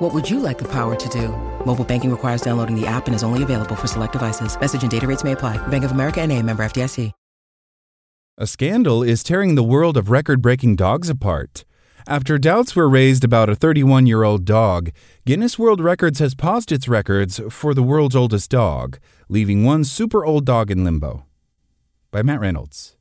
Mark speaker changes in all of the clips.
Speaker 1: What would you like the power to do? Mobile banking requires downloading the app and is only available for select devices. Message and data rates may apply. Bank of America and a member FDIC.
Speaker 2: A scandal is tearing the world of record breaking dogs apart. After doubts were raised about a 31 year old dog, Guinness World Records has paused its records for the world's oldest dog, leaving one super old dog in limbo. By Matt Reynolds.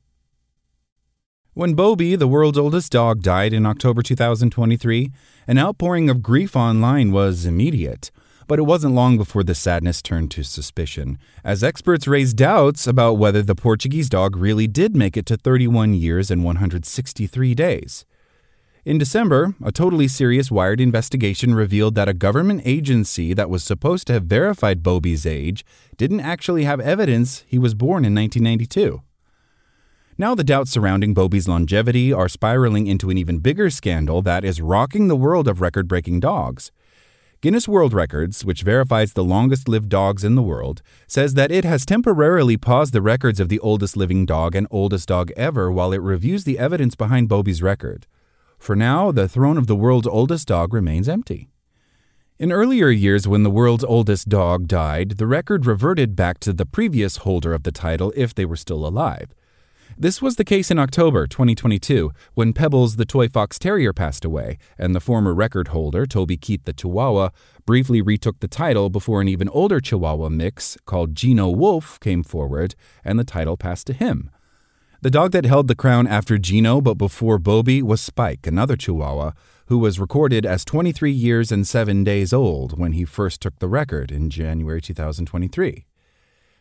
Speaker 2: When Bobby, the world's oldest dog, died in October 2023, an outpouring of grief online was immediate. But it wasn't long before the sadness turned to suspicion, as experts raised doubts about whether the Portuguese dog really did make it to 31 years and 163 days. In December, a totally serious Wired investigation revealed that a government agency that was supposed to have verified Bobby's age didn't actually have evidence he was born in 1992. Now, the doubts surrounding Bobby's longevity are spiraling into an even bigger scandal that is rocking the world of record breaking dogs. Guinness World Records, which verifies the longest lived dogs in the world, says that it has temporarily paused the records of the oldest living dog and oldest dog ever while it reviews the evidence behind Bobby's record. For now, the throne of the world's oldest dog remains empty. In earlier years, when the world's oldest dog died, the record reverted back to the previous holder of the title if they were still alive. This was the case in October 2022 when Pebbles the toy fox terrier passed away, and the former record holder, Toby Keith the Chihuahua, briefly retook the title before an even older Chihuahua mix called Gino Wolf came forward, and the title passed to him. The dog that held the crown after Gino but before Bobby was Spike, another Chihuahua, who was recorded as 23 years and 7 days old when he first took the record in January 2023.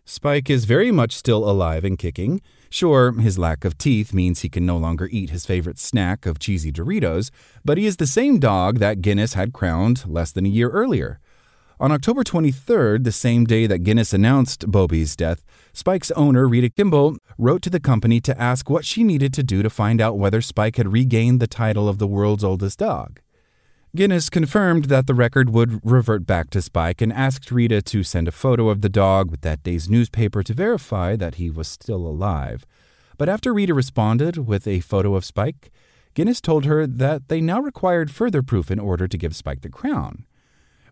Speaker 2: Spike is very much still alive and kicking. Sure, his lack of teeth means he can no longer eat his favorite snack of cheesy Doritos, but he is the same dog that Guinness had crowned less than a year earlier. On October 23rd, the same day that Guinness announced Bobby's death, Spike's owner, Rita Kimball, wrote to the company to ask what she needed to do to find out whether Spike had regained the title of the world's oldest dog. Guinness confirmed that the record would revert back to Spike and asked Rita to send a photo of the dog with that day's newspaper to verify that he was still alive. But after Rita responded with a photo of Spike, Guinness told her that they now required further proof in order to give Spike the crown.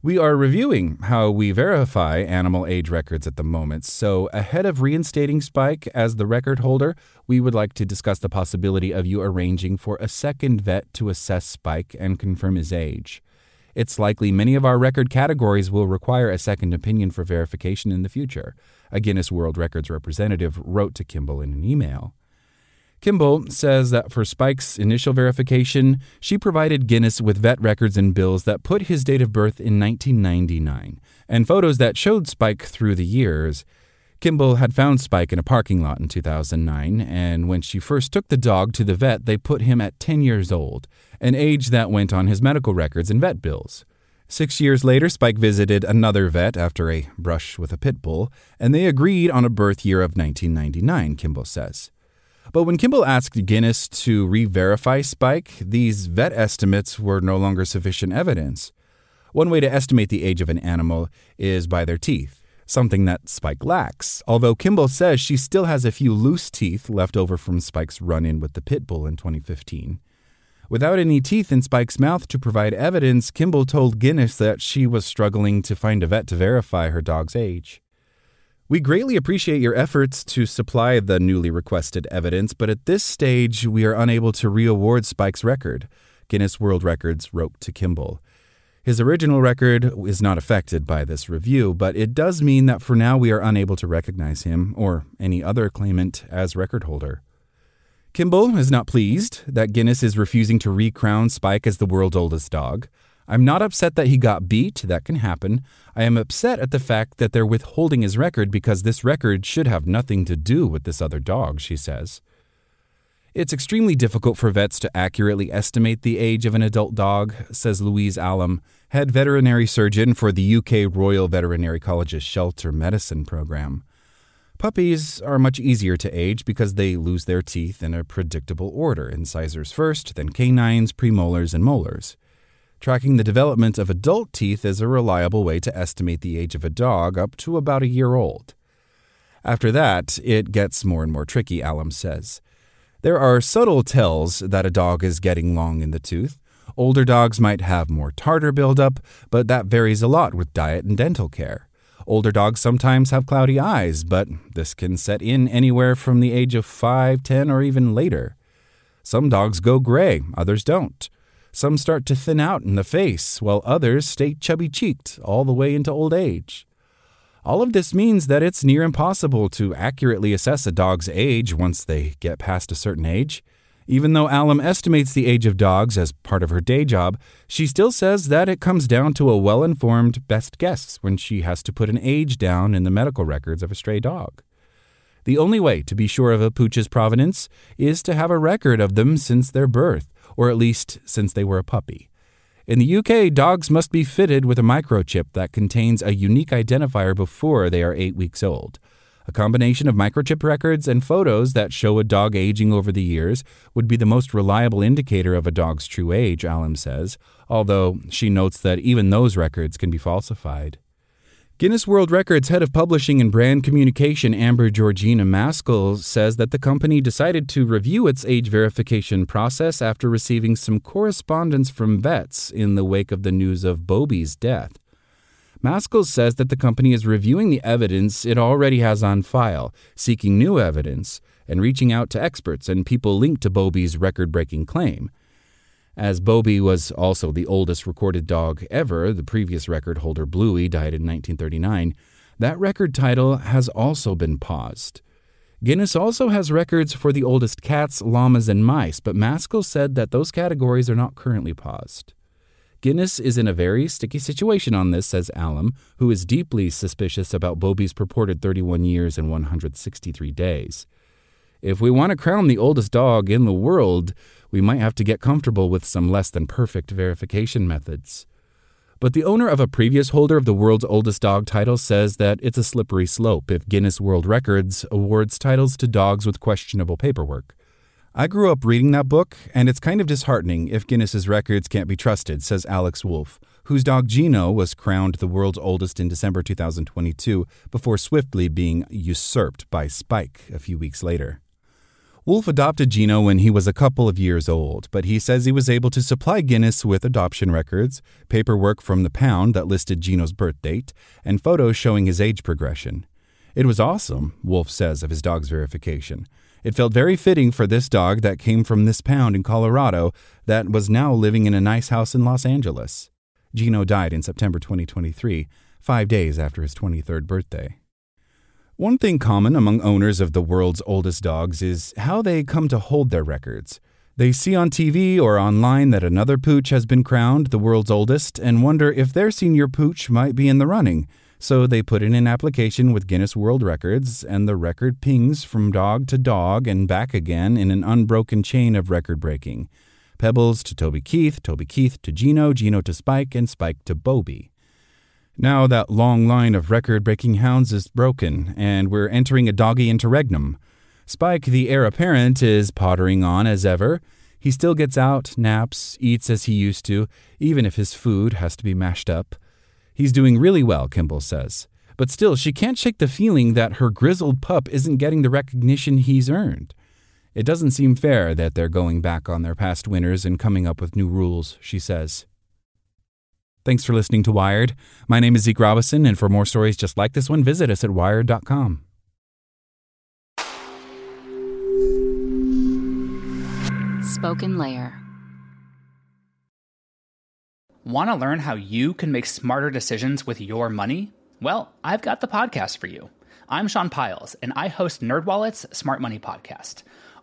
Speaker 2: We are reviewing how we verify animal age records at the moment, so ahead of reinstating Spike as the record holder, we would like to discuss the possibility of you arranging for a second vet to assess Spike and confirm his age. It's likely many of our record categories will require a second opinion for verification in the future, a Guinness World Records representative wrote to Kimball in an email. Kimball says that for Spike's initial verification, she provided Guinness with vet records and bills that put his date of birth in 1999 and photos that showed Spike through the years. Kimball had found Spike in a parking lot in 2009, and when she first took the dog to the vet, they put him at 10 years old, an age that went on his medical records and vet bills. Six years later, Spike visited another vet after a brush with a pit bull, and they agreed on a birth year of 1999, Kimball says. But when Kimball asked Guinness to re verify Spike, these vet estimates were no longer sufficient evidence. One way to estimate the age of an animal is by their teeth, something that Spike lacks, although Kimball says she still has a few loose teeth left over from Spike's run in with the pit bull in 2015. Without any teeth in Spike's mouth to provide evidence, Kimball told Guinness that she was struggling to find a vet to verify her dog's age. We greatly appreciate your efforts to supply the newly requested evidence, but at this stage, we are unable to re-award Spike's record, Guinness World Records wrote to Kimball. His original record is not affected by this review, but it does mean that for now we are unable to recognize him or any other claimant as record holder. Kimball is not pleased that Guinness is refusing to recrown Spike as the world's oldest dog. I'm not upset that he got beat, that can happen. I am upset at the fact that they're withholding his record because this record should have nothing to do with this other dog, she says. It's extremely difficult for vets to accurately estimate the age of an adult dog, says Louise Allam, head veterinary surgeon for the UK Royal Veterinary College's Shelter Medicine program. Puppies are much easier to age because they lose their teeth in a predictable order incisors first, then canines, premolars, and molars. Tracking the development of adult teeth is a reliable way to estimate the age of a dog up to about a year old. After that, it gets more and more tricky, Allam says. There are subtle tells that a dog is getting long in the tooth. Older dogs might have more tartar buildup, but that varies a lot with diet and dental care. Older dogs sometimes have cloudy eyes, but this can set in anywhere from the age of 5, 10, or even later. Some dogs go gray, others don't. Some start to thin out in the face, while others stay chubby cheeked all the way into old age. All of this means that it's near impossible to accurately assess a dog's age once they get past a certain age. Even though Allam estimates the age of dogs as part of her day job, she still says that it comes down to a well informed best guess when she has to put an age down in the medical records of a stray dog. The only way to be sure of a pooch's provenance is to have a record of them since their birth, or at least since they were a puppy. In the UK, dogs must be fitted with a microchip that contains a unique identifier before they are eight weeks old. A combination of microchip records and photos that show a dog aging over the years would be the most reliable indicator of a dog's true age, Allam says, although she notes that even those records can be falsified. Guinness World Records head of publishing and brand communication Amber Georgina Maskell says that the company decided to review its age verification process after receiving some correspondence from vets in the wake of the news of Bobby's death. Maskell says that the company is reviewing the evidence it already has on file, seeking new evidence, and reaching out to experts and people linked to Bobby's record breaking claim. As Bobby was also the oldest recorded dog ever, the previous record holder Bluey died in 1939, that record title has also been paused. Guinness also has records for the oldest cats, llamas, and mice, but Maskell said that those categories are not currently paused. Guinness is in a very sticky situation on this, says Allam, who is deeply suspicious about Bobby's purported 31 years and 163 days. If we want to crown the oldest dog in the world, we might have to get comfortable with some less than perfect verification methods. But the owner of a previous holder of the world's oldest dog title says that it's a slippery slope if Guinness World Records awards titles to dogs with questionable paperwork. I grew up reading that book, and it's kind of disheartening if Guinness's records can't be trusted, says Alex Wolf, whose dog Gino was crowned the world's oldest in December 2022 before swiftly being usurped by Spike a few weeks later. Wolf adopted Gino when he was a couple of years old, but he says he was able to supply Guinness with adoption records, paperwork from the pound that listed Gino's birth date, and photos showing his age progression. It was awesome, Wolf says of his dog's verification. It felt very fitting for this dog that came from this pound in Colorado that was now living in a nice house in Los Angeles. Gino died in September 2023, five days after his 23rd birthday. One thing common among owners of the world's oldest dogs is how they come to hold their records. They see on TV or online that another pooch has been crowned the world's oldest and wonder if their senior pooch might be in the running. So they put in an application with Guinness World Records, and the record pings from dog to dog and back again in an unbroken chain of record breaking. Pebbles to Toby Keith, Toby Keith to Gino, Gino to Spike, and Spike to Bobby. Now that long line of record breaking hounds is broken, and we're entering a doggy interregnum. Spike, the heir apparent, is pottering on as ever. He still gets out, naps, eats as he used to, even if his food has to be mashed up. He's doing really well, Kimball says. But still, she can't shake the feeling that her grizzled pup isn't getting the recognition he's earned. It doesn't seem fair that they're going back on their past winners and coming up with new rules, she says. Thanks for listening to Wired. My name is Zeke Robison, and for more stories just like this one, visit us at wired.com.
Speaker 3: Spoken Layer.
Speaker 4: Want to learn how you can make smarter decisions with your money? Well, I've got the podcast for you. I'm Sean Pyles, and I host NerdWallet's Smart Money Podcast.